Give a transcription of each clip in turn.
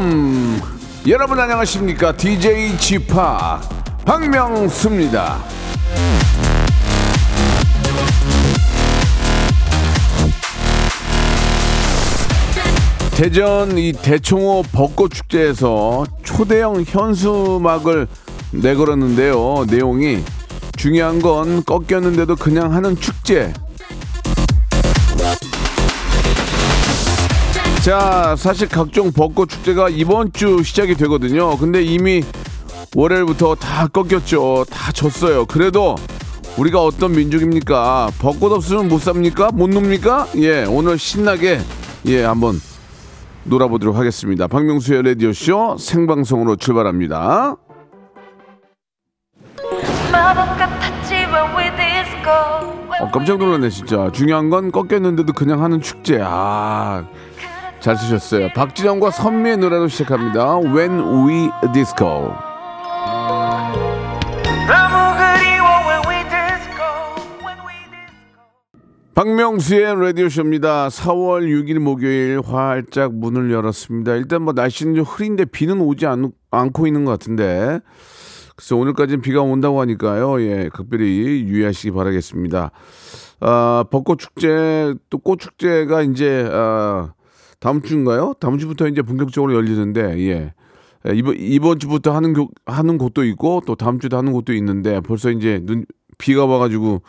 welcome. 여러분 안녕하십니까? DJ p 박명수입니다. 대전 이 대청호 벚꽃 축제에서 초대형 현수막을 내걸었는데요. 내용이 중요한 건 꺾였는데도 그냥 하는 축제. 자, 사실 각종 벚꽃 축제가 이번 주 시작이 되거든요. 근데 이미 월요일부터 다 꺾였죠. 다 졌어요. 그래도 우리가 어떤 민족입니까? 벚꽃 없으면 못 삽니까? 못 놉니까? 예, 오늘 신나게 예, 한번 놀아보도록 하겠습니다. 박명수의 라디오쇼 생방송으로 출발합니다. 어, 깜짝 놀랐네 진짜. 중요한 건 꺾였는데도 그냥 하는 축제. 아, 잘 쓰셨어요. 박진영과 선미의 노래로 시작합니다. When we disco 박명수의 라디오쇼입니다. 4월 6일 목요일 활짝 문을 열었습니다. 일단 뭐 날씨는 좀 흐린데 비는 오지 않, 않고 있는 것 같은데 글쎄 오늘까지는 비가 온다고 하니까요. 예, 각별히 유의하시기 바라겠습니다. 아, 벚꽃 축제 또 꽃 축제가 이제 아, 다음 주인가요? 다음 주부터 이제 본격적으로 열리는데 예. 예, 이번 이번 주부터 하는 교, 하는 곳도 있고 또 다음 주도 하는 곳도 있는데 벌써 이제 눈 비가 와가지고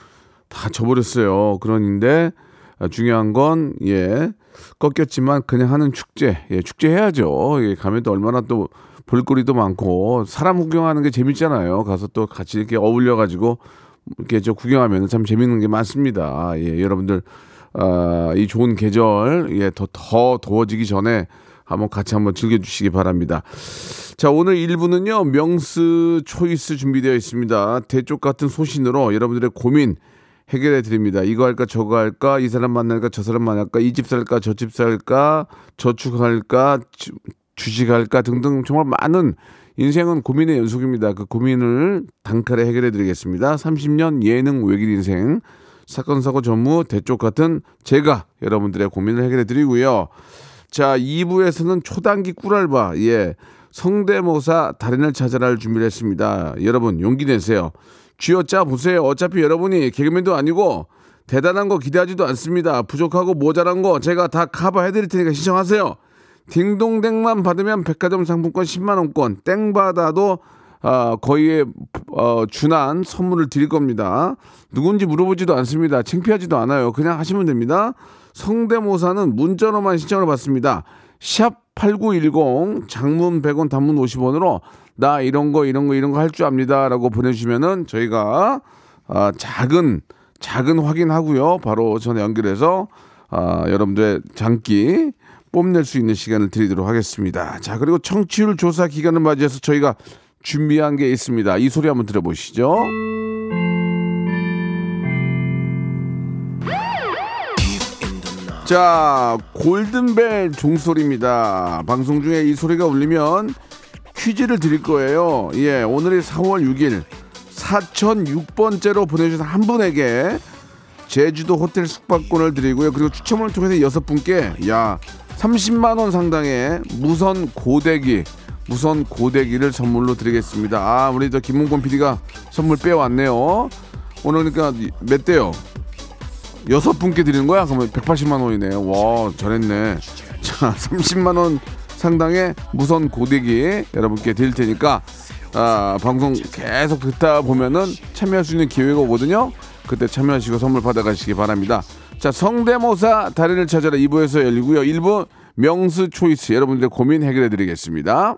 다 져버렸어요. 그런데 아, 중요한 건 예. 꺾였지만 그냥 하는 축제. 예, 축제 해야죠. 예, 가면 또 얼마나 또 볼거리도 많고 사람 구경하는 게 재밌잖아요. 가서 또 같이 이렇게 어울려 가지고 이렇게 저 구경하면 참 재밌는 게 많습니다. 예, 여러분들 아, 이 좋은 계절 예, 더 더 더워지기 전에 한번 같이 한번 즐겨 주시기 바랍니다. 자, 오늘 1부는요, 명스 초이스 준비되어 있습니다. 대쪽 같은 소신으로 여러분들의 고민 해결해 드립니다. 이거 할까, 저거 할까, 이 사람 만날까, 저 사람 만날까, 이 집 살까, 저 집 살까, 저축할까, 주, 주식할까 등등 정말 많은 인생은 고민의 연속입니다. 그 고민을 단칼에 해결해 드리겠습니다. 30년 예능 외길 인생 사건 사고 전무 대쪽 같은 제가 여러분들의 고민을 해결해 드리고요. 자, 2부에서는 초단기 꿀알바, 예, 성대모사 달인을 찾아라를 준비를 했습니다. 여러분, 용기 내세요. 쥐어짜 보세요. 어차피 여러분이 개그맨도 아니고 대단한 거 기대하지도 않습니다. 부족하고 모자란 거 제가 다 커버해 드릴 테니까 신청하세요. 딩동댕만 받으면 백화점 상품권 10만 원권, 땡 받아도 아, 거의 어, 준한 선물을 드릴 겁니다. 누군지 물어보지도 않습니다. 창피하지도 않아요. 그냥 하시면 됩니다. 성대모사는 문자로만 신청을 받습니다. 샵 8910 장문 100원 단문 50원으로 나 이런 거 이런 거 이런 거 할 줄 압니다 라고 보내주시면은 저희가 아, 작은 작은 확인하고요. 바로 전에 연결해서 아, 여러분들의 장기 뽐낼 수 있는 시간을 드리도록 하겠습니다. 자 그리고 청취율 조사 기간을 맞이해서 저희가 준비한 게 있습니다. 이 소리 한번 들어보시죠. 자, 골든벨 종소리입니다. 방송 중에 이 소리가 울리면 퀴즈를 드릴 거예요. 예, 오늘이 4월 6일 4006번째로 보내주신 한 분에게 제주도 호텔 숙박권을 드리고요. 그리고 추첨을 통해서 여섯 분께 야 30만 원 상당의 무선 고데기 무선 고데기를 선물로 드리겠습니다. 아, 우리 저 김문권 PD가 선물 빼왔네요. 오늘 그러니까 몇 대요? 여섯 분께 드리는 거야? 그러면 180만 원이네. 와, 잘했네. 자, 30만 원 상당의 무선 고데기 여러분께 드릴 테니까 아, 방송 계속 듣다 보면은 참여할 수 있는 기회가 오거든요. 그때 참여하시고 선물 받아가시기 바랍니다. 자, 성대모사 달인을 찾아라 2부에서 열리고요. 1부 명수 초이스 여러분들의 고민 해결해 드리겠습니다.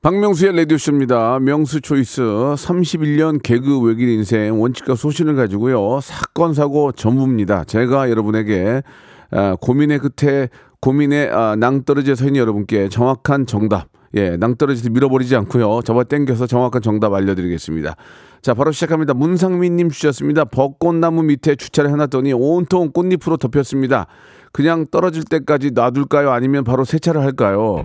박명수의 라디오쇼입니다. 명수 초이스 31년 개그 외길 인생 원칙과 소신을 가지고요. 사건, 사고 전부입니다. 제가 여러분에게 아, 고민의 끝에 고민의 아, 낭떠러지에 서 있는 여러분께 정확한 정답 예, 낭떠러지도 밀어버리지 않고요. 잡아 당겨서 정확한 정답 알려드리겠습니다. 자, 바로 시작합니다. 문상민님 주셨습니다. 벚꽃나무 밑에 주차를 해놨더니 온통 꽃잎으로 덮였습니다. 그냥 떨어질 때까지 놔둘까요? 아니면 바로 세차를 할까요?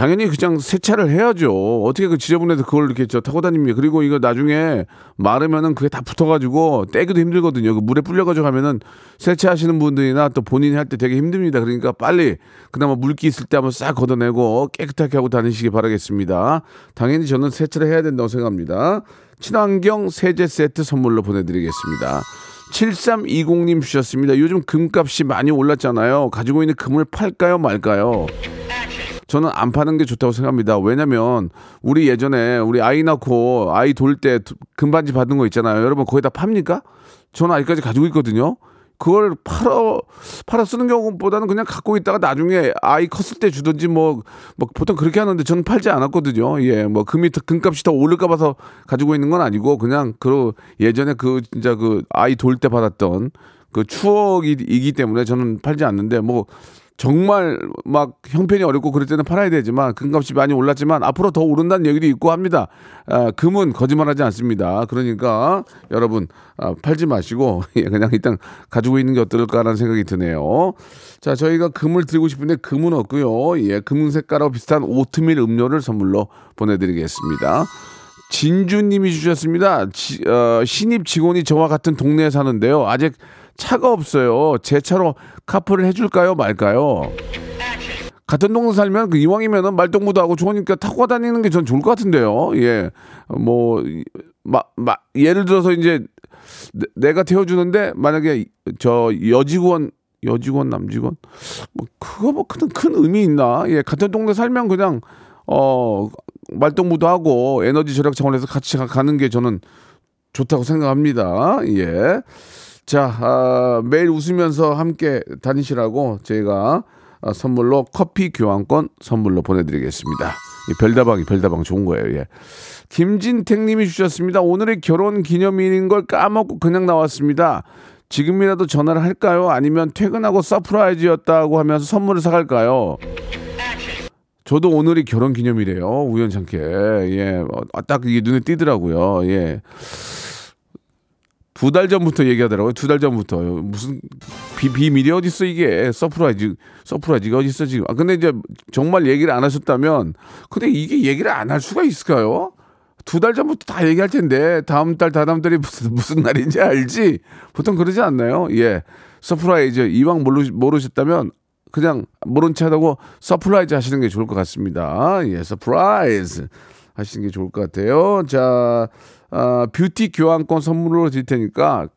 당연히 그냥 세차를 해야죠. 어떻게 그 지저분해서 그걸 이렇게 저 타고 다닙니까? 그리고 이거 나중에 마르면은 그게 다 붙어가지고 떼기도 힘들거든요. 그 물에 불려가지고 하면은 세차하시는 분들이나 또 본인이 할 때 되게 힘듭니다. 그러니까 빨리 그나마 물기 있을 때 한번 싹 걷어내고 깨끗하게 하고 다니시기 바라겠습니다. 당연히 저는 세차를 해야 된다고 생각합니다. 친환경 세제 세트 선물로 보내드리겠습니다. 7320님 주셨습니다. 요즘 금값이 많이 올랐잖아요. 가지고 있는 금을 팔까요 말까요? 저는 안 파는 게 좋다고 생각합니다. 왜냐면 우리 예전에 우리 아이 낳고 아이 돌 때 금반지 받은 거 있잖아요. 여러분 거기다 팝니까? 저는 아직까지 가지고 있거든요. 그걸 팔아 팔아 쓰는 경우보다는 그냥 갖고 있다가 나중에 아이 컸을 때 주든지 뭐, 뭐 보통 그렇게 하는데 저는 팔지 않았거든요. 예, 뭐 금이 더- 금값이 더 오를까 봐서 가지고 있는 건 아니고 그냥 그 예전에 그 진짜 그 아이 돌 때 받았던 그 추억이기 때문에 저는 팔지 않는데 뭐 정말 막 형편이 어렵고 그럴 때는 팔아야 되지만 금값이 많이 올랐지만 앞으로 더 오른다는 얘기도 있고 합니다. 아, 금은 거짓말하지 않습니다. 그러니까 여러분 아, 팔지 마시고 예, 그냥 일단 가지고 있는 게 어떨까라는 생각이 드네요. 자 저희가 금을 드리고 싶은데 금은 없고요. 예, 금 색깔하고 비슷한 오트밀 음료를 선물로 보내드리겠습니다. 진주님이 주셨습니다. 지- 어, 신입 직원이 저와 같은 동네에 사는데요. 아직 차가 없어요. 제 차로 카풀을 해줄까요, 말까요? 같은 동네 살면 그 이왕이면은 말동무도 하고 좋으니까 타고 다니는 게 전 좋을 것 같은데요. 예, 뭐, 마, 마, 예를 들어서 이제 내- 내가 태워주는데 만약에 저 여직원 여직원 남직원 뭐 그거 뭐 큰 큰 의미 있나? 예, 같은 동네 살면 그냥 어 말동무도 하고 에너지 절약 차원에서 같이 가- 가는 게 저는 좋다고 생각합니다. 예. 자, 아, 매일 웃으면서 함께 다니시라고 저희가 아, 선물로 커피 교환권 선물로 보내드리겠습니다. 이 별다방이 별다방 좋은 거예요. 예. 김진택님이 주셨습니다. 오늘이 결혼 기념일인 걸 까먹고 그냥 나왔습니다. 지금이라도 전화를 할까요? 아니면 퇴근하고 surprise였다고 하면서 선물을 사갈까요? 저도 오늘이 결혼 기념일이에요. 우연찮게. 예. 어, 딱 이게 눈에 띄더라고요. 예. 두 달 전부터 얘기하더라고요. 두 달 전부터. 무슨 비, 비밀이 어딨어, 이게. surprise, surprise가 어딨어, 지금. 아, 근데 이제 정말 얘기를 안 하셨다면, 근데 이게 얘기를 안 할 수가 있을까요? 두 달 전부터 다 얘기할 텐데, 다음 달, 다다음 달이 무슨, 무슨 날인지 알지? 보통 그러지 않나요? 예. surprise, 이왕 모르, 모르셨다면, 그냥 모른 체 하다고 surprise 하시는 게 좋을 것 같습니다. 예, surprise 하시는 게 좋을 것 같아요. 자, 아, 뷰티 교환권 선물로 드릴 테니까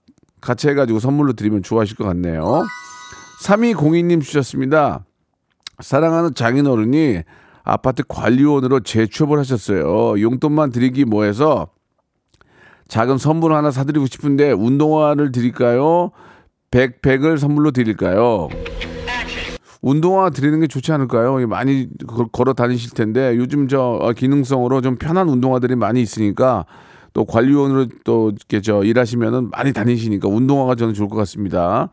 같이 해가지고 선물로 드리면 좋아하실 것 같네요. 3202님 주셨습니다. 사랑하는 장인어른이 아파트 관리원으로 재취업을 하셨어요. 용돈만 드리기 뭐해서 작은 선물 하나 사드리고 싶은데 운동화를 드릴까요? 백백을 선물로 드릴까요? 운동화 드리는 게 좋지 않을까요? 많이 걸- 걸어 다니실 텐데 요즘 저 어, 기능성으로 좀 편한 운동화들이 많이 있으니까 또 관리원으로 또 이렇게 저 일하시면은 많이 다니시니까 운동화가 저는 좋을 것 같습니다.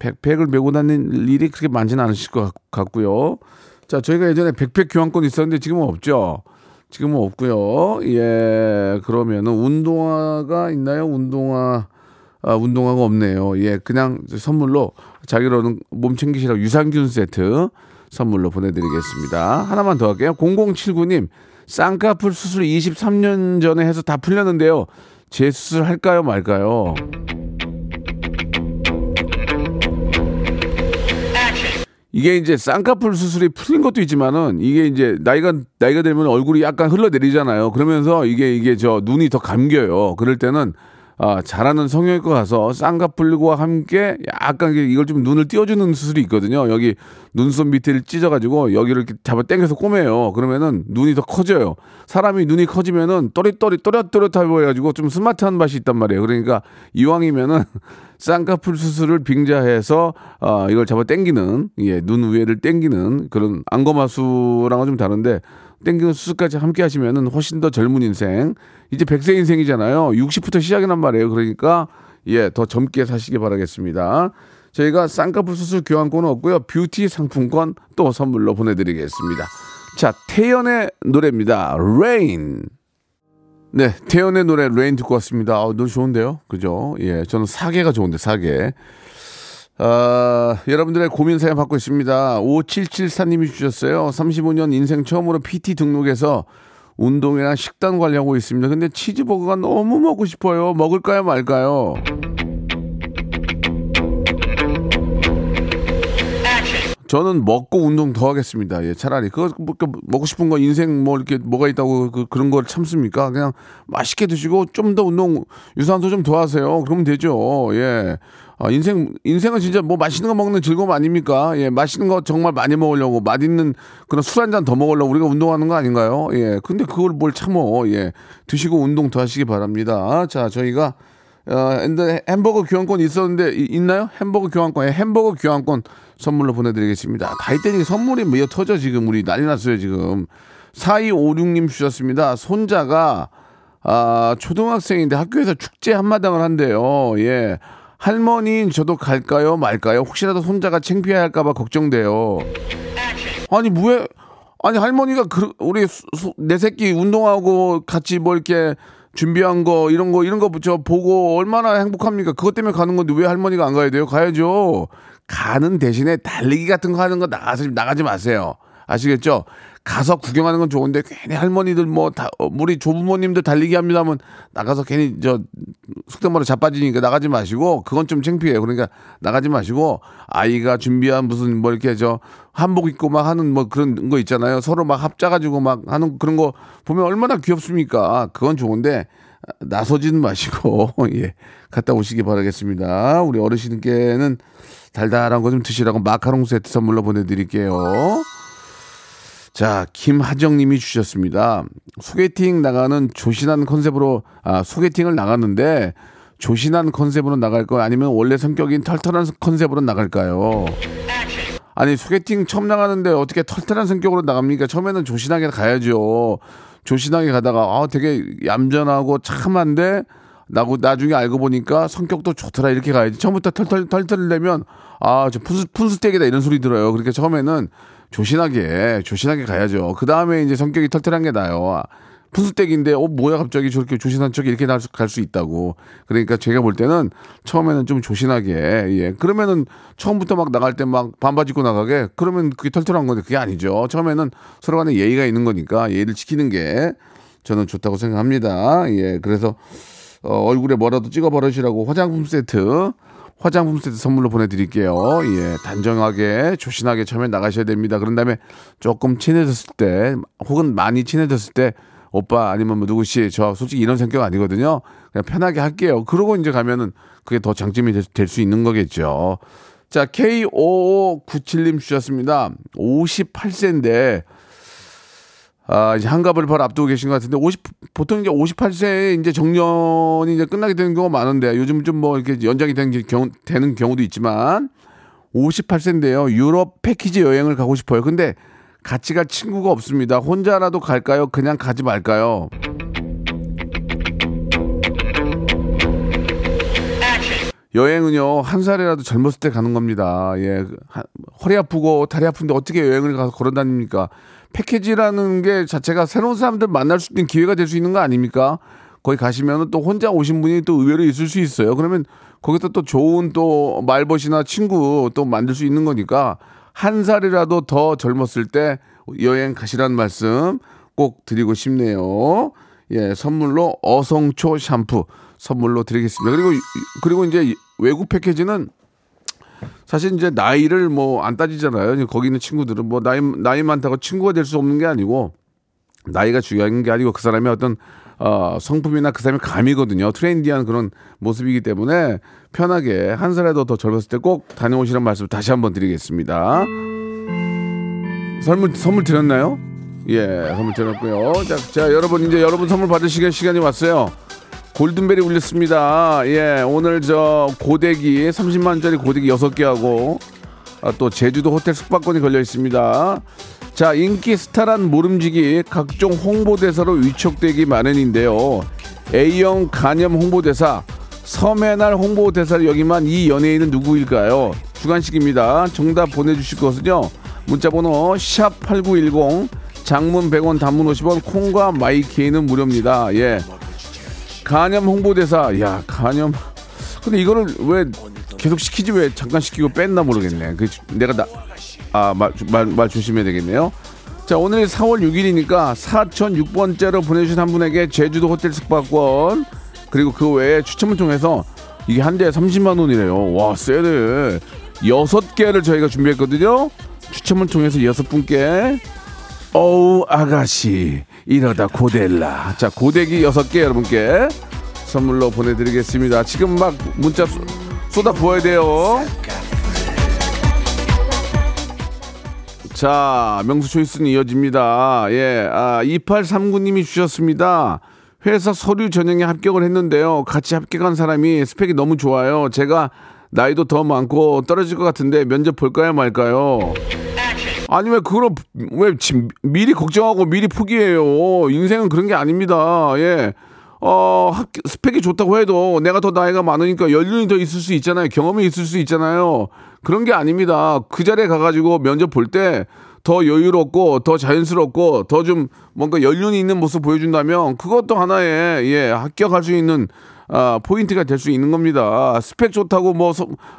백팩을 메고 다니는 일이 그렇게 많지는 않으실 것 같- 같고요. 자, 저희가 예전에 백팩 교환권 있었는데 지금은 없죠. 지금은 없고요. 예, 그러면은 운동화가 있나요? 운동화 아, 운동화가 없네요. 예, 그냥 선물로 자기로는 몸 챙기시라고 유산균 세트 선물로 보내드리겠습니다. 하나만 더 할게요. 0079님, 쌍꺼풀 수술 23년 전에 해서 다 풀렸는데요. 재수술 할까요, 말까요? 이게 이제 쌍꺼풀 수술이 풀린 것도 있지만은 이게 이제 나이가 나이가 들면 얼굴이 약간 흘러내리잖아요. 그러면서 이게 이게 저 눈이 더 감겨요. 그럴 때는 아, 잘하는 성형외과 가서 쌍꺼풀과 함께 약간 이걸 좀 눈을 띄워주는 수술이 있거든요. 여기 눈썹 밑을 찢어가지고 여기를 이렇게 잡아 당겨서 꼬매요. 그러면은 눈이 더 커져요. 사람이 눈이 커지면은 또릿또릿 또렷또렷하게 보여가지고 좀 스마트한 맛이 있단 말이에요. 그러니까 이왕이면은 쌍꺼풀 수술을 빙자해서 아, 이걸 잡아 당기는 예, 눈 위에를 당기는 그런 안검하수랑은 좀 다른데 땡기는 수술까지 함께 하시면은 훨씬 더 젊은 인생. 이제 100세 인생이잖아요. 60부터 시작이란 말이에요. 그러니까 예, 더 젊게 사시기 바라겠습니다. 저희가 쌍꺼풀 수술 교환권은 없고요. 뷰티 상품권 또 선물로 보내드리겠습니다. 자, 태연의 노래입니다. Rain. 네, 태연의 노래 Rain 듣고 왔습니다. 아, 노래 좋은데요? 그죠? 예, 저는 사계가 좋은데, 사계. 아, 여러분들의 고민 사연 받고 있습니다. 5774님이 주셨어요. 35년 인생 처음으로 PT 등록해서 운동이랑 식단 관리하고 있습니다. 근데 치즈버거가 너무 먹고 싶어요. 먹을까요, 말까요? 저는 먹고 운동 더 하겠습니다. 예, 차라리 그거 뭐, 그 먹고 싶은 거 인생 뭐 이렇게 뭐가 있다고 그, 그런 걸 참습니까? 그냥 맛있게 드시고 좀 더 운동 유산소 좀 더 하세요. 그러면 되죠. 예. 아, 인생 인생은 진짜 뭐 맛있는 거 먹는 즐거움 아닙니까? 예, 맛있는 거 정말 많이 먹으려고 맛있는 그런 술 한 잔 더 먹으려고 우리가 운동하는 거 아닌가요? 예. 근데 그걸 뭘 참어? 예. 드시고 운동 더 하시기 바랍니다. 자, 저희가 어, 햄버거 교환권 있었는데 이- 있나요? 햄버거 교환권, 예, 햄버거 교환권 선물로 보내드리겠습니다. 다 이때니 선물이 뭐 터져 지금 우리 난리 났어요 지금. 4256님 주셨습니다. 손자가 아, 초등학생인데 학교에서 축제 한마당을 한대요. 예. 할머니인 저도 갈까요 말까요? 혹시라도 손자가 창피할까봐 걱정돼요. 아니 왜 아니 할머니가 그 우리 수- 수- 내 새끼 운동하고 같이 뭐 이렇게 준비한 거 이런 거 이런 거저 보고 얼마나 행복합니까? 그것 때문에 가는 건데 왜 할머니가 안 가야 돼요? 가야죠. 가는 대신에 달리기 같은 거 하는 거 나가서 나가지 마세요. 아시겠죠? 가서 구경하는 건 좋은데 괜히 할머니들 뭐 다 우리 조부모님들 달리기 합니다면 나가서 괜히 저 속된 말로 자빠지니까 나가지 마시고 그건 좀 창피해요. 그러니까 나가지 마시고 아이가 준비한 무슨 뭐 이렇게 저 한복 입고 막 하는 뭐 그런 거 있잖아요. 서로 막 합작가지고 막 하는 그런 거 보면 얼마나 귀엽습니까? 그건 좋은데 나서지는 마시고 예 갔다 오시기 바라겠습니다. 우리 어르신께는 달달한 거 좀 드시라고 마카롱 세트 선물로 보내드릴게요. 자, 김하정님이 주셨습니다. 소개팅 나가는 조신한 컨셉으로 아 소개팅을 나갔는데 조신한 컨셉으로 나갈까요? 아니면 원래 성격인 털털한 컨셉으로 나갈까요? 아니 소개팅 처음 나가는데 어떻게 털털한 성격으로 나갑니까? 처음에는 조신하게 가야죠. 조신하게 가다가 아 되게 얌전하고 참한데 나고 나중에 알고 보니까 성격도 좋더라 이렇게 가야지. 처음부터 털털 털털 내면 아저 푼수 푼수댁이다 이런 소리 들어요. 그러니까 처음에는 조신하게 조신하게 가야죠. 그 다음에 이제 성격이 털털한 게 나요. 아, 푼수댁인데 어 뭐야 갑자기 저렇게 조신한 척이 이렇게 갈 수 있다고. 그러니까 제가 볼 때는 처음에는 좀 조신하게 예 그러면은 처음부터 막 나갈 때 막 반바지 입고 나가게 그러면 그게 털털한 건데 그게 아니죠. 처음에는 서로 간에 예의가 있는 거니까 예의를 지키는 게 저는 좋다고 생각합니다. 예 그래서 어, 얼굴에 뭐라도 찍어 버리시라고 화장품 세트 화장품 세트 선물로 보내드릴게요. 예, 단정하게 조신하게 처음에 나가셔야 됩니다. 그런 다음에 조금 친해졌을 때 혹은 많이 친해졌을 때 오빠 아니면 뭐 누구 씨 저 솔직히 이런 성격 아니거든요. 그냥 편하게 할게요. 그러고 이제 가면은 그게 더 장점이 될 수 있는 거겠죠. 자, K5597님 주셨습니다. 58세인데 아, 이제 한갑을 바로 앞두고 계신 것 같은데 50 보통 이제 58세에 이제 정년이 이제 끝나게 되는 경우가 많은데 요즘 좀 뭐 이렇게 연장이 되는 경우 되는 경우도 있지만 58세인데요. 유럽 패키지 여행을 가고 싶어요. 근데 같이 갈 친구가 없습니다. 혼자라도 갈까요? 그냥 가지 말까요? 여행은요 한 살이라도 젊었을 때 가는 겁니다. 예, 한- 허리 아프고 다리 아픈데 어떻게 여행을 가서 걸어 다닙니까? 패키지라는 게 자체가 새로운 사람들 만날 수 있는 기회가 될 수 있는 거 아닙니까? 거기 가시면은 또 혼자 오신 분이 또 의외로 있을 수 있어요. 그러면 거기서 또 좋은 또 말벗이나 친구 또 만들 수 있는 거니까 한 살이라도 더 젊었을 때 여행 가시라는 말씀 꼭 드리고 싶네요. 예, 선물로 어성초 샴푸 선물로 드리겠습니다. 그리고 그리고 이제 외국 패키지는 사실 이제 나이를 뭐 안 따지잖아요. 거기 있는 친구들은 뭐 나이 나이 많다고 친구가 될 수 없는 게 아니고 나이가 중요한 게 아니고 그 사람의 어떤 어, 성품이나 그 사람의 감이거든요. 트렌디한 그런 모습이기 때문에 편하게 한 살이라도 더 젊었을 때 꼭 다녀오시라는 말씀 다시 한번 드리겠습니다. 선물 선물 드렸나요? 예, 선물 드렸고요. 자, 자, 여러분 이제 여러분 선물 받으시는 시간이 왔어요. 골든벨이 울렸습니다. 예, 오늘 저 고데기 30만짜리 고데기 6개 하고 아, 또 제주도 호텔 숙박권이 걸려 있습니다. 자, 인기 스타란 모름지기 각종 홍보대사로 위촉되기 마련인데요. A형 간염 홍보대사, 섬해날 홍보대사를 역임한 이 연예인은 누구일까요? 주간식입니다. 정답 보내주실 것은요. 문자번호 샵8910 장문 100원 단문 50원 콩과 마이케이는 무료입니다. 예. 간염 홍보대사. 야, 간염. 근데 이거를 왜 계속 시키지 왜 잠깐 시키고 뺐나 모르겠네. 그 내가 나 아, 말, 말, 말 조심해야 되겠네요. 자, 오늘 4월 6일이니까 4006번째로 보내주신 한 분에게 제주도 호텔 숙박권 그리고 그 외에 추첨을 통해서 이게 한 대에 30만 원이래요. 와, 세네. 여섯 개를 저희가 준비했거든요. 추첨을 통해서 여섯 분께 어우 아가씨. 이러다 고델라. 자 고데기 여섯 개 여러분께 선물로 보내드리겠습니다. 지금 막 문자 쏟- 쏟아 부어야 돼요. 자 명수 초이스는 이어집니다. 예, 아, 2839님이 주셨습니다. 회사 서류 전형에 합격을 했는데요. 같이 합격한 사람이 스펙이 너무 좋아요. 제가 나이도 더 많고 떨어질 것 같은데 면접 볼까요 말까요 아니 왜 그걸 왜 지금 미리 걱정하고 미리 포기해요? 인생은 그런 게 아닙니다. 예. 어, 학, 스펙이 좋다고 해도 내가 더 나이가 많으니까 연륜이 더 있을 수 있잖아요. 경험이 있을 수 있잖아요. 그런 게 아닙니다. 그 자리에 가가지고 면접 볼 때 더 여유롭고 더 자연스럽고 더 좀 뭔가 연륜이 있는 모습 보여준다면 그것도 하나의 예 합격할 수 있는 아, 포인트가 될 수 있는 겁니다. 스펙 좋다고 뭐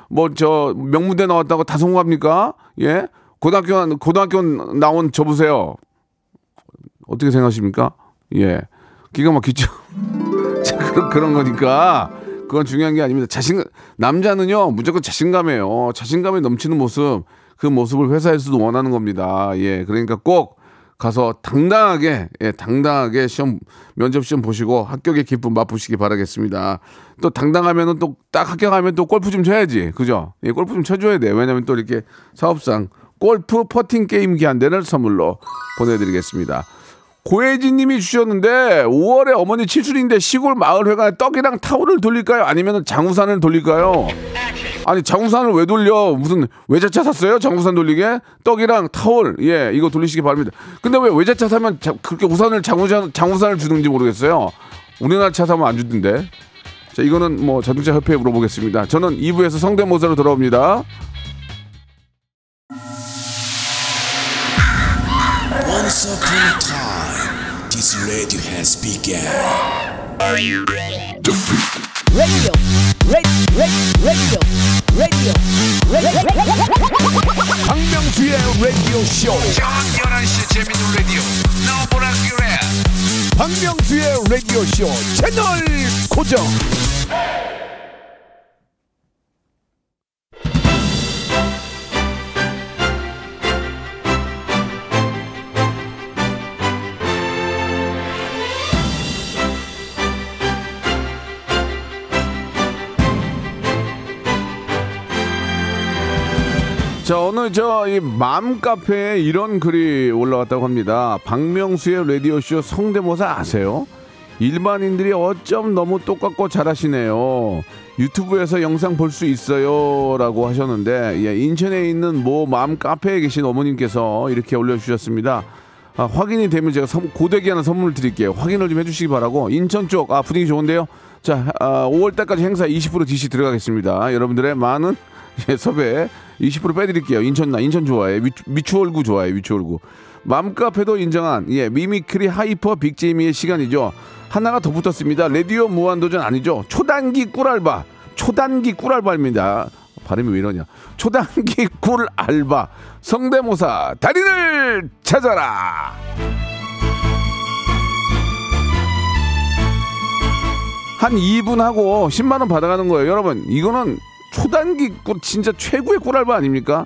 뭐 저 명문대 나왔다고 다 성공합니까? 예? 고등학교 고등학교 나온 저 보세요. 어떻게 생각하십니까? 예. 기가 막히죠. 자, 그런 그런 거니까 그건 중요한 게 아닙니다. 자신 남자는요 무조건 자신감이에요. 자신감이 넘치는 모습 그 모습을 회사에서도 원하는 겁니다. 예. 그러니까 꼭 가서 당당하게 예, 당당하게 시험 면접 시험 보시고 합격의 기쁨 맛보시기 바라겠습니다. 또 당당하면은 또 딱 합격하면 또 골프 좀 쳐야지. 그죠? 예, 골프 좀 쳐줘야 돼. 왜냐면 또 이렇게 사업상 골프 퍼팅 게임기 한 대를 선물로 보내드리겠습니다. 고혜진 님이 주셨는데 5월에 어머니 칠순인데 시골 마을회관에 떡이랑 타올을 돌릴까요? 아니면 장우산을 돌릴까요? 아니 장우산을 왜 돌려? 무슨 외제차 샀어요? 장우산 돌리게? 떡이랑 타올 예 이거 돌리시기 바랍니다. 근데 왜 외제차 사면 자- 그렇게 우산을 장우산 장우산을 주는지 모르겠어요. 우리나라 차 사면 안 주던데. 자 이거는 뭐 자동차 협회에 물어보겠습니다. 저는 2부에서 성대모사로 돌아옵니다. This radio has begun. radio, radio, radio, radio, radio. 박명수의 라디오 쇼. 저녁 11시 재밌는 라디오 너보라 그래 박명수의 라디오 쇼 채널 고정. 자 오늘 저이 맘카페에 이런 글이 올라왔다고 합니다. 박명수의 라디오 쇼 성대모사 아세요? 일반인들이 어쩜 너무 똑같고 잘하시네요. 유튜브에서 영상 볼 수 있어요 라고 하셨는데 예, 인천에 있는 모 맘 카페에 계신 어머님께서 이렇게 올려주셨습니다. 아, 확인이 되면 제가 선- 고데기 하나 선물 드릴게요. 확인을 좀 해주시기 바라고 인천 쪽 아, 분위기 좋은데요. 자 아, 5월 달까지 행사 20% DC 들어가겠습니다. 여러분들의 많은 예, 섭외 20% 빼드릴게요. 인천 나 인천 좋아해. 미, 미추홀구 좋아해. 미추홀구. 맘카페도 인정한 예 mimicry hyper big 재미의 시간이죠. 하나가 더 붙었습니다. 라디오 무한도전 아니죠. 초단기 꿀알바. 초단기 꿀알바입니다. 발음이 왜 이러냐. 초단기 꿀알바. 성대모사 달인을 찾아라. 한 2분 하고 10만 원 받아가는 거예요. 여러분, 이거는 초단기 꿀 진짜 최고의 꿀알바 아닙니까?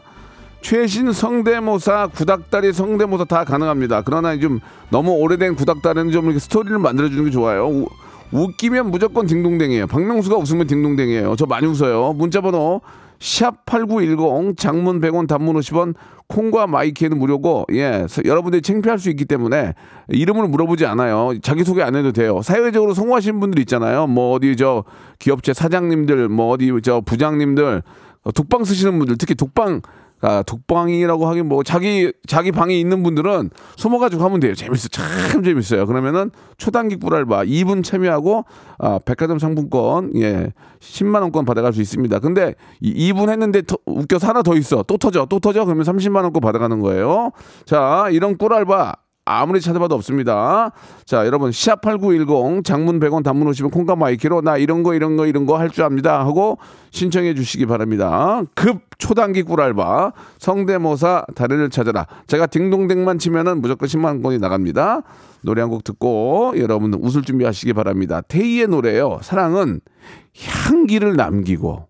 최신 성대모사, 구닥다리 성대모사 다 가능합니다. 그러나 좀 너무 오래된 구닥다리는 좀 이렇게 스토리를 만들어주는 게 좋아요. 우- 웃기면 무조건 딩동댕이에요. 박명수가 웃으면 딩동댕이에요. 저 많이 웃어요. 문자번호 샵8910 장문 100원 단문 50원 콩과 마이키에는 무료고 예 서- 여러분들이 창피할 수 있기 때문에 이름을 물어보지 않아요. 자기소개 안 해도 돼요. 사회적으로 성공하신 분들 있잖아요. 뭐 어디 저 기업체 사장님들 뭐 어디 저 부장님들 어, 독방 쓰시는 분들 특히 독방 아, 독방이라고 하긴 뭐 자기 자기 방에 있는 분들은 숨어 가지고 하면 돼요. 재밌어, 참 재밌어요. 그러면은 초단기 꿀알바 2분 참여하고 아, 백화점 상품권 예 10만 원권 받아 갈 수 있습니다. 근데 이 2분 했는데 더, 웃겨서 하나 더 있어, 또 터져, 또 터져 그러면 30만 원권 받아 가는 거예요. 자 이런 꿀알바 아무리 찾아봐도 없습니다. 자, 여러분 샵8910 장문 100원 단문 50원 콩과 my K로 나 이런 거 이런 거 이런 거 할 줄 압니다 하고 신청해 주시기 바랍니다. 급 초단기 꿀알바 성대모사 달인을 찾아라. 제가 딩동댕만 치면은 무조건 10만 원권이 나갑니다. 노래 한 곡 듣고 여러분 웃을 준비 하시기 바랍니다. 테이의 노래요. 사랑은 향기를 남기고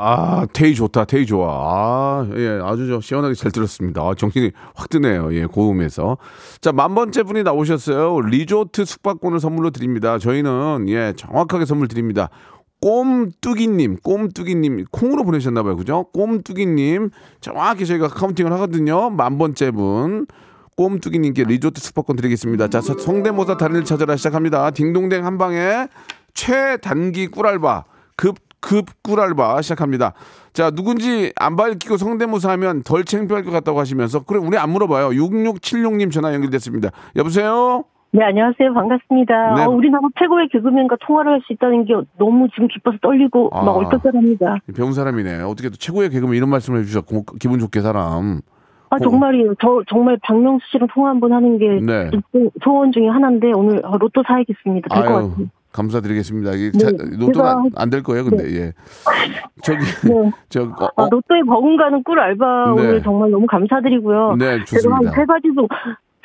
아, 테이 좋다, 테이 좋아. 아, 예, 아주 저 시원하게 잘 들었습니다. 아, 정신이 확 드네요. 예, 고음에서. 자, 만 번째 분이 나오셨어요. 리조트 숙박권을 선물로 드립니다. 저희는, 예, 정확하게 선물 드립니다. 꼼뚜기님, 꼼뚜기님, 콩으로 보내셨나봐요. 그죠? 꼼뚜기님, 정확히 저희가 counting을 하거든요. 만 번째 분. 꼼뚜기님께 리조트 숙박권 드리겠습니다. 자, 성대모사 달인을 찾아라 시작합니다. 딩동댕 한 방에 최단기 꿀알바, 급, 급 꿀알바 시작합니다. 자, 누군지 안 밝히고 성대모사 하면 덜 창피할 것 같다고 하시면서, 그래, 우리 안 물어봐요. 6676님 전화 연결됐습니다. 여보세요? 네, 안녕하세요. 반갑습니다. 네. 어, 우리나라 최고의 개그맨과 통화를 할 수 있다는 게 너무 지금 기뻐서 떨리고 아. 막 얼떨떨합니다. 배운 사람이네. 어떻게 또 최고의 개그맨 이런 말씀을 해주셨고, 기분 좋게 사람. 아, 정말이에요. 저 정말 박명수 씨랑 통화 한번 하는 게 네. 소- 소원 중에 하나인데 오늘 어, 로또 사야겠습니다. 될것 아유, 같아요. 감사드리겠습니다. 이게 네, 자, 제가- 로또는 안될 거예요, 근데, 예. 저기, 네. 저, 어, 아, 어, 로또에 버금가는 꿀 알바 네. 오늘 정말 너무 감사드리고요. 네, 제가 좋습니다. 한세 가지 도-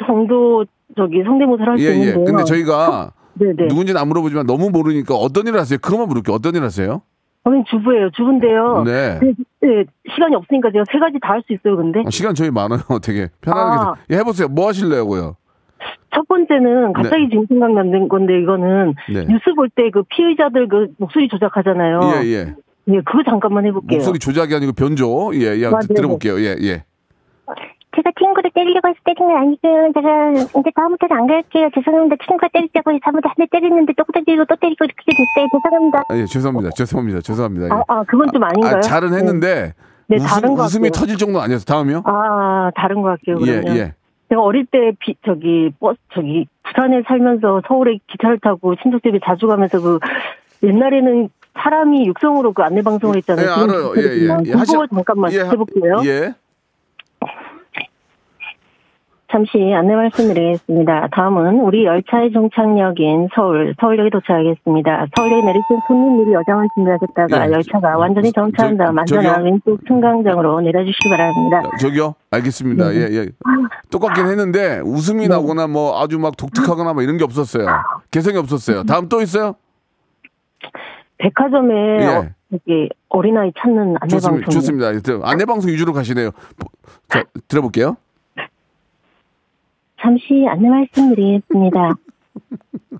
정도 저기 성대모사를 할 수 예, 예. 있는데요. 근데 저희가 네네. 누군지는 안 물어보지만 너무 모르니까 어떤 일을 하세요? 그것만 물을게요. 어떤 일 하세요? 저는 주부예요. 주부인데요. 네. 네, 네, 시간이 없으니까 제가 세 가지 다 할 수 있어요. 근데 어, 시간 저희 많아요. 되게 편안하게. 아. 예, 해보세요. 뭐 하실래요고요? 첫 번째는 갑자기 지금 생각나는 건데 이거는 네. 뉴스 볼 때 그 피의자들 그 목소리 조작하잖아요. 예, 예. 예, 그거 잠깐만 해볼게요. 목소리 조작이 아니고 변조. 예, 예. 맞아요. 들어볼게요. 예, 예. 제가 친구를 때리려고 해서 때린 건 아니고요. 제가 이제 다음부터는 안 그럴게요. 죄송합니다. 친구가 때리자고 해서 한번 한대 때리는데 또 때리고 또 때리고 이렇게 됐어요. 죄송합니다. 아, 예, 죄송합니다. 죄송합니다. 죄송합니다. 예. 아, 아 그건 좀 아닌가요? 아, 잘은 했는데 네, 웃음, 다른 것 웃음이 같아요. 터질 정도는 아니었어. 다음이요? 아, 다른 것 같아요. 예, 그러면. 예. 제가 어릴 때 비, 저기 버스 저기 부산에 살면서 서울에 기차를 타고 친척 집에 자주 가면서 그 옛날에는 사람이 육성으로 그 안내 방송을 했잖아요. 예, 지금 알아요. 예, 예. 예, 그거 하시- 잠깐만 예, 하- 해볼게요. 예. 잠시 안내 말씀드리겠습니다. 다음은 우리 열차의 종착역인 서울, 서울역에 도착하겠습니다. 서울역에 내리신 손님 미리 여정을 준비하셨다가 예. 열차가 완전히 정차한 저- 다음 안전한? 왼쪽 승강장으로 내려주시기 바랍니다. 어, 저기요? 알겠습니다. 네. 예, 예. 똑같긴 했는데 웃음이 나거나 뭐 아주 막 독특하거나 뭐 이런 게 없었어요. 개성이 없었어요. 다음 또 있어요? 백화점에 예. 어, 여기 어린아이 찾는 안내 좋습니다. 방송. 좋습니다. 안내 방송 위주로 가시네요. 보- 자, 들어볼게요. 잠시 안내 말씀드리겠습니다.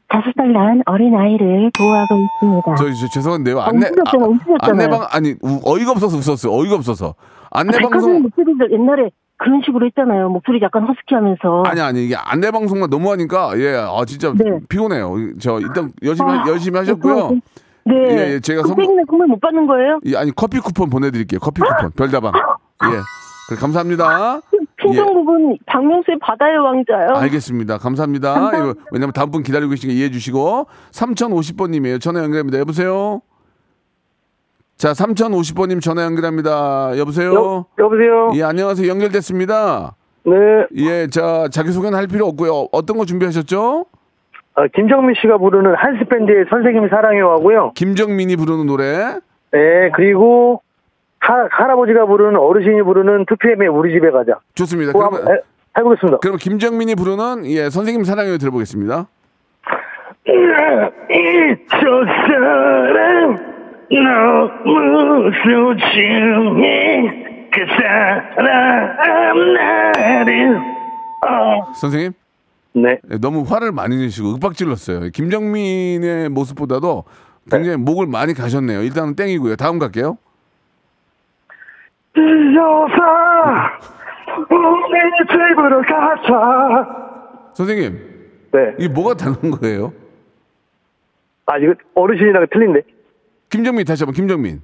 다섯 살 난 어린 아이를 보호하고 있습니다. 저, 저 죄송한데요. 안내 웃으셨잖아요. 안내방 아니 우- 어이가 없어서 웃었어요. 어이가 없어서. 안내 방송 목소리들 옛날에 그런 식으로 했잖아요. 목소리 약간 허스키하면서. 아니 아니 이게 안내 방송만 너무 하니까 예, 아 진짜 네. 피곤해요. 저 일단 열심히 아, 열심히 하셨고요. 네. 예, 예, 제가 선생님은 선물 못 받는 거예요? 이 아니 커피 쿠폰 보내드릴게요. 커피 쿠폰 별다방. 예, 그래, 감사합니다. 친정 부분 박명수의 바다의 왕자요. 알겠습니다. 감사합니다. 이거 왜냐면 다음 분 기다리고 계시니까 이해해 주시고 3050번님이에요. 전화 연결합니다. 여보세요. 자, 3050번님 전화 연결합니다. 여보세요. 여보세요. 예, 안녕하세요. 연결됐습니다. 네. 예, 자 자기 소개는 할 필요 없고요. 어떤 거 준비하셨죠? 아, 김정민 씨가 부르는 한스 밴드의 선생님 사랑해요 하고요. 김정민이 부르는 노래. 네, 그리고 하, 할아버지가 부르는 어르신이 부르는 2PM의 우리 집에 가자. 좋습니다. 그거 그러면 한번 해- 해보겠습니다. 그럼 김정민이 부르는 예 선생님 사랑해요 들어보겠습니다. 저 사람 너무 소중해 그 사람 나를 어. 선생님? 네. 예, 너무 화를 많이 내시고 윽박 질렀어요. 김정민의 모습보다도 굉장히 목을 많이 가셨네요. 일단은 땡이고요. 다음 갈게요. 여사 우리 집으로 가자 선생님, 네. 이게 뭐가 다른 거예요? 아 이거 어르신이랑 틀린데 김정민 다시 한번 김정민.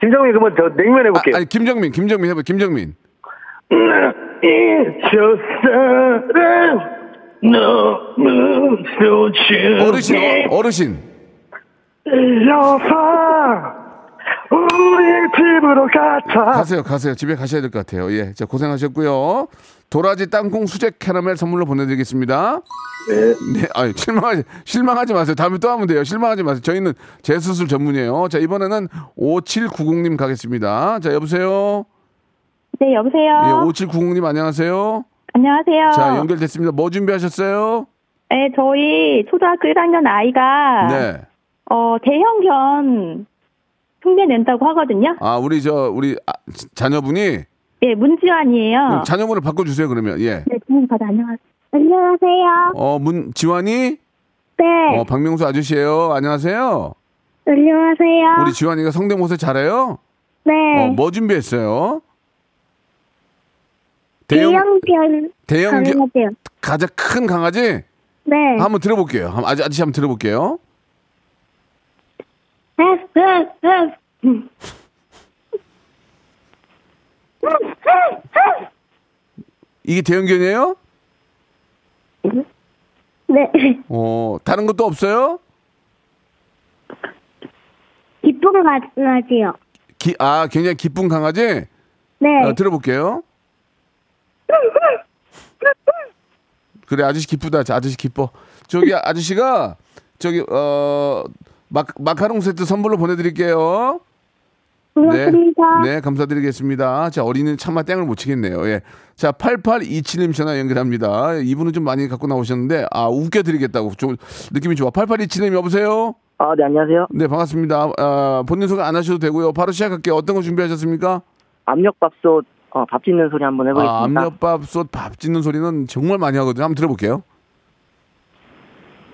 김정민 그러면 저 냉면 해볼게요 아, 아니 김정민, 김정민 해봐. 김정민. 저 사람 너무 소중해 어르신, 어, 어르신. 여사 우리 집으로 가자 가세요, 가세요. 집에 가셔야 될 것 같아요. 예, 자 고생하셨고요. 도라지 땅콩 수제 캐러멜 선물로 보내드리겠습니다. 네. 네, 아니 실망하지 실망하지 마세요. 다음에 또 하면 돼요. 실망하지 마세요. 저희는 재수술 전문이에요. 자 이번에는 5790님 가겠습니다. 자 여보세요. 네, 여보세요. 예, 5790님 안녕하세요. 안녕하세요. 자 연결됐습니다. 뭐 준비하셨어요? 네, 저희 초등학교 1학년 아이가 네. 어, 대형견 흉내 낸다고 하거든요. 아 우리 저 우리 아, 자녀분이 네, 문지환이에요. 자녀분을 바꿔 주세요 그러면 예. 네, 주문 받아 안녕하세요. 안녕하세요. 어 문 지환이 네, 어 박명수 아저씨예요. 안녕하세요. 안녕하세요. 우리 지환이가 성대모사 잘해요. 네, 어, 뭐 준비했어요? 대형 대형 개- 강아지요. 가장 큰 강아지 네. 한번 들어볼게요. 한번 아저 아저씨 한번 들어볼게요. 이게 대형견이에요? 네, 어 다른 것도 없어요? 기쁜 강아지요. 기, 아 굉장히 기쁜 강아지. 네. 어, 들어볼게요. 그래 아저씨 기쁘다. 자, 아저씨 기뻐. 저기 아저씨가 저기 어 마, 마카롱 세트 선물로 보내드릴게요. 고맙습니다. 네, 네, 감사드리겠습니다. 자, 어린이는 차마 땡을 못 치겠네요. 예. 자, 8827님 전화 연결합니다. 이분은 좀 많이 갖고 나오셨는데, 아, 웃겨드리겠다고. 좀 느낌이 좋아. 8827님 여보세요? 아 네 안녕하세요 네, 반갑습니다. 아, 본인 소개 안 하셔도 되고요. 바로 시작할게요. 어떤 거 준비하셨습니까? 압력밥솥 어, 밥 짓는 소리 한번 아, 압력밥솥 밥 짓는 소리는 정말 많이 하거든요. 한번 들어볼게요.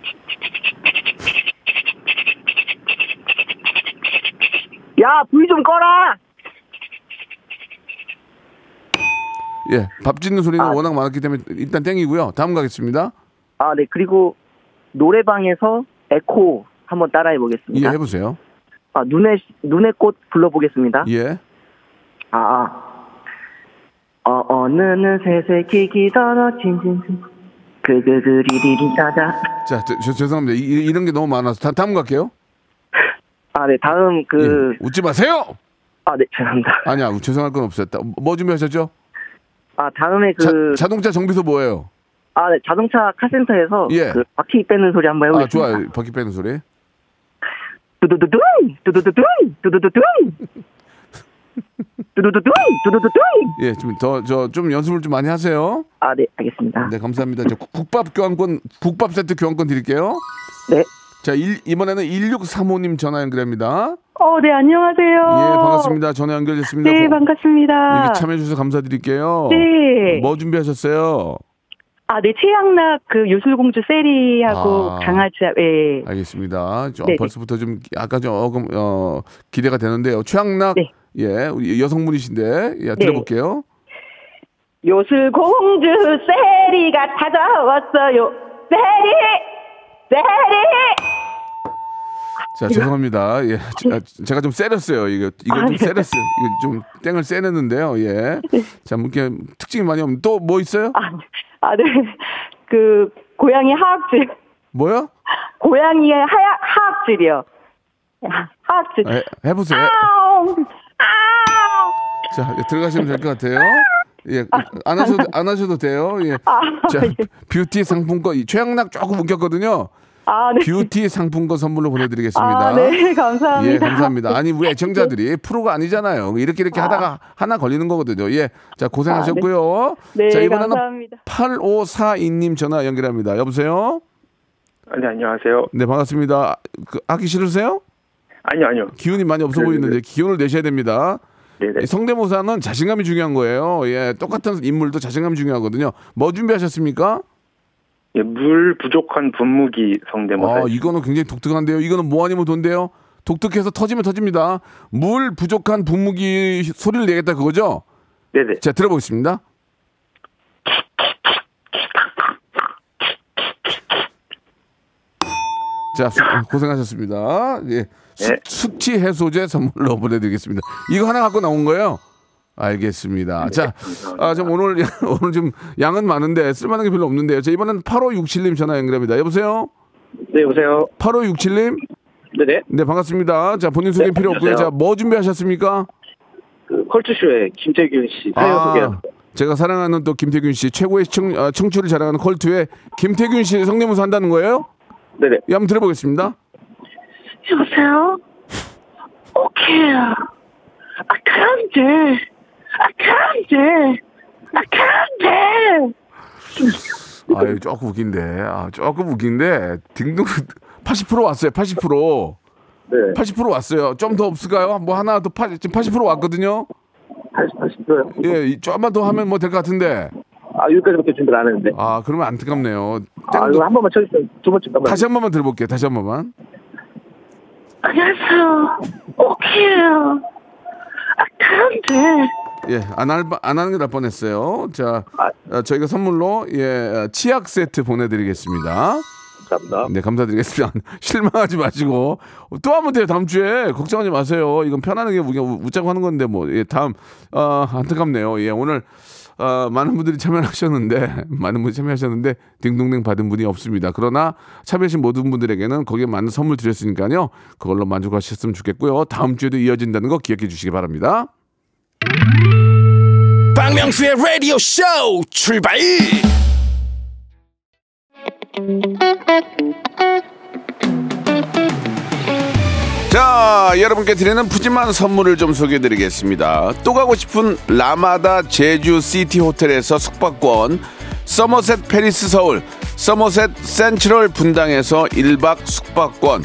야 불 좀 꺼라 예, 밥 짓는 소리는 아. 워낙 많았기 때문에 일단 땡이고요. 다음 가겠습니다. 아 네 그리고 노래방에서 에코 한번 따라해 예, 보겠습니다 해보세요. 아 눈의 눈의 꽃 불러보겠습니다 예. 아, 아. 어, 어느느 새새끼기 떨어진 진진 그그그리리리 따다 자, 저, 저, 죄송합니다. 이, 이런 게 너무 많아서 다, 다음 갈게요. 아 네 다음 그 예, 웃지 마세요! 아 네 죄송합니다 아니야, 죄송할 건 없었다. 뭐 준비하셨죠? 아 다음에 그 자, 동차 정비소 뭐예요? 아, 네, 자동차 카센터에서 예. 그 바퀴 빼는 소리 한번 아, 해보겠습니다. 좋아요. 바퀴 빼는 소리. 두두두둥, 두두두둥, 두두두둥, 두두두둥, 두두두둥. 예, 좀 더, 저, 좀 연습을 좀 많이 하세요. 아, 네, 알겠습니다. 네, 감사합니다. 저 국밥 교환권, 국밥 세트 교환권 드릴게요. 네. 자, 일, 이번에는 1635님 전화 연결합니다. 어, 네, 안녕하세요. 예, 반갑습니다. 전화 연결됐습니다. 네, 고- 반갑습니다. 이렇게 참여해주셔서 감사드릴게요. 네. 뭐 준비하셨어요? 아, 네, 최양락 그 요술공주 세리하고 아. 강아지, 예. 알겠습니다. 좀 네네. 벌써부터 좀 아까 좀 어금 어 기대가 되는데요. 최양락 네. 예 여성분이신데 예, 들어볼게요. 요술공주 세리가 찾아왔어요. 세리! 세리! 자 죄송합니다. 예 제- 아, 제가 좀 세렸어요. 이거 이거 아, 좀 네. 세렸어요. 이거 좀 땡을 세냈는데요. 예. 자 이렇게 특징이 많이 없는 또 뭐 있어요? 아, 아, 네. 그, 고양이 하악질. 뭐요? 고양이의 하약, 하악질이요. 하악질. 해, 해보세요. 아우! 아우! 자 예, 들어가시면 될 것 같아요. 예, 안 하셔도 안 하셔도 돼요. 예. 아, 자 예. 뷰티 상품권 이 최양락 조금 웃겼거든요. 아, 네. 뷰티 상품권 선물로 보내드리겠습니다. 아, 네, 감사합니다. 예, 감사합니다. 아니, 우리 애청자들이 프로가 아니잖아요. 이렇게 이렇게 하다가 하나 걸리는 거거든요. 예. 자, 고생하셨고요. 네, 자, 이번에는 감사합니다. 8542님 전화 연결합니다. 여보세요? 네, 안녕하세요. 네, 반갑습니다. 그, 하기 싫으세요? 아니요, 아니요. 기운이 많이 없어. 보이는데 기운을 내셔야 됩니다. 네네. 이 성대모사는 자신감이 중요한 거예요. 예, 똑같은 인물도 자신감이 중요하거든요. 뭐 준비하셨습니까? 예, 물 부족한 분무기 성대모사. 아, 이거는 굉장히 독특한데요. 이거는 뭐 아니면 돈데요. 독특해서 터지면 터집니다. 물 부족한 분무기 소리를 내겠다 그거죠? 네네. 자, 들어보겠습니다. 자, 수- 고생하셨습니다. 예. 수, 숙취 해소제 선물로 보내드리겠습니다. 이거 하나 갖고 나온 거예요? 알겠습니다. 자, 아, 좀 오늘, 오늘 좀 양은 많은데 쓸만한 게 별로 없는데요. 자, 이번엔 8567님 전화 연결합니다. 여보세요? 네, 여보세요? 8567님? 네네. 네, 반갑습니다. 자, 본인 소개 네, 필요 없고요. 자, 뭐 준비하셨습니까? 그 컬투쇼의 김태균 씨 사연 소개합니다. 제가 사랑하는 또 김태균 씨, 최고의 청, 아, 청취를 자랑하는 컬투의 김태균 씨 성대모사 한다는 거예요? 네네. 예, 한번 들어보겠습니다. 여보세요? 오케이. Can't do. I can't do. I can't do. 아유, 조금 웃긴데. 아, 조금 웃긴데. 딩동 80% 왔어요. 80%. 네. 80% 왔어요. 좀 더 없을까요? 뭐 하나 더 80, 지금 80% 왔거든요. 80, 80%요? 예, 이 조금만 더 하면 뭐 될 것 같은데. 아, 여기까지밖에 준비를 안 했는데. 아, 그러면 안타깝네요. 아, 이거 한 번만 쳐주세요. 두 번째 한 번. 다시 한 번만 들어볼게요. 다시 한 번만. 안녕하세요. 오케이. I can't do. 예, 안, 할, 안 하는 게날 뻔했어요. 자, 어, 저희가 선물로 예 치약 세트 보내드리겠습니다. 감사합니다. 네, 감사드리겠습니다. 실망하지 마시고 또 하면 돼요. 다음 주에 걱정하지 마세요. 이건 편안하게 웃자고 하는 건데 뭐 예, 다음 아 안타깝네요. 예, 오늘 어, 많은 분들이 참여하셨는데 많은 분이 참여하셨는데 딩동댕 받은 분이 없습니다. 그러나 참여하신 모든 분들에게는 거기에 맞는 선물 드렸으니까요. 그걸로 만족하셨으면 좋겠고요. 다음 주에도 이어진다는 거 기억해 주시기 바랍니다. 박명수의 라디오 쇼 출발! 자, 여러분께 드리는 푸짐한 선물을 좀 소개해 드리겠습니다. 또 가고 싶은 라마다 제주 시티 호텔에서 숙박권, 서머셋 팰리스 서울, 서머셋 센트럴 분당에서 1박 숙박권,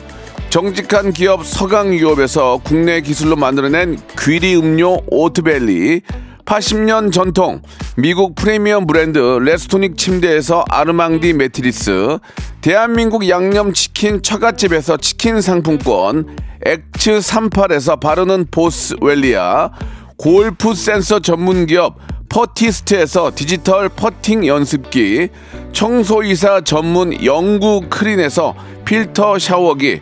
정직한 기업 서강유업에서 국내 기술로 만들어낸 귀리 음료 오트벨리, 80년 전통 미국 프리미엄 브랜드 레스토닉 침대에서 아르망디 매트리스. 대한민국 양념치킨 처갓집에서 치킨 상품권. 엑츠 38에서 바르는 보스웰리아. 골프 센서 전문기업 퍼티스트에서 디지털 퍼팅 연습기. 청소이사 전문 영구 크린에서 필터 샤워기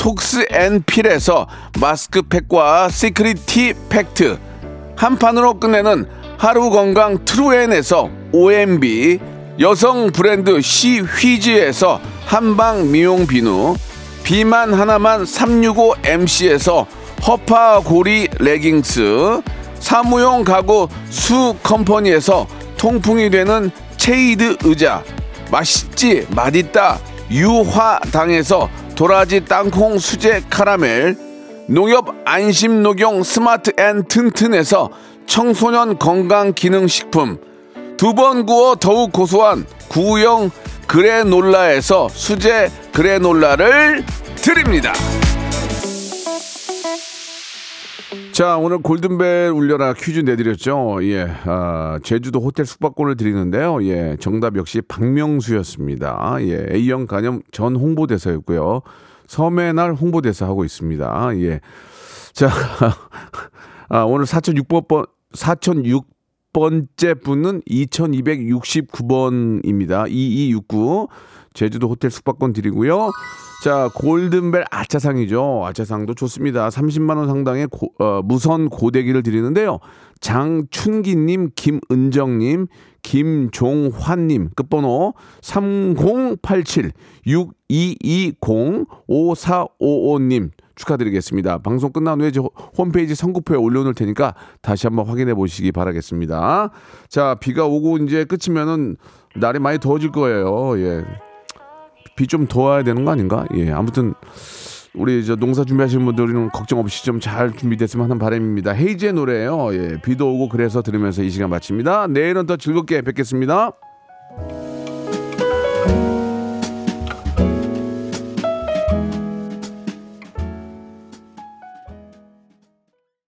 톡스 앤 필에서 마스크팩과 시크릿 티 팩트 한 판으로 끝내는 하루 건강 트루엔에서 OMB 여성 브랜드 시휘즈에서 한방 미용 비누 비만 하나만 365MC에서 허파고리 레깅스 사무용 가구 수 컴퍼니에서 통풍이 되는 체이드 의자 맛있지 맛있다 유화당에서 도라지 땅콩 수제 카라멜 농협 안심 녹용 스마트 앤 튼튼에서 청소년 건강 기능 식품 두 번 구워 더욱 고소한 구형 그래놀라에서 수제 그래놀라를 드립니다. 자, 오늘 골든벨 울려라 퀴즈 내드렸죠. 예, 아, 제주도 호텔 숙박권을 드리는데요. 예, 정답 역시 박명수였습니다. 예, A형 간염 전 홍보대사였고요. 섬의 날 홍보대사 하고 있습니다. 예. 자, 아, 오늘 4006번, 4006 번째 분은 2269번입니다. 2269. 제주도 호텔 숙박권 드리고요. 자, 골든벨 아차상이죠. 아차상도 좋습니다. 30만원 상당의 고- 어, 무선 고데기를 드리는데요. 장춘기님, 김은정님, 김종환님, 끝번호 3087-6220-5455님 축하드리겠습니다. 방송 끝난 후에 저 홈페이지 선곡표에 올려놓을 테니까 다시 한번 확인해 보시기 바라겠습니다. 자, 비가 오고 이제 끝이면은 날이 많이 더워질 거예요. 예. 비 좀 도와야 되는 거 아닌가? 예, 아무튼 우리 저 농사 준비하시는 분들은 걱정 없이 좀 잘 준비됐으면 하는 바람입니다. 헤이즈의 노래예요. 예, 비도 오고 그래서 들으면서 이 시간 마칩니다. 내일은 더 즐겁게 뵙겠습니다.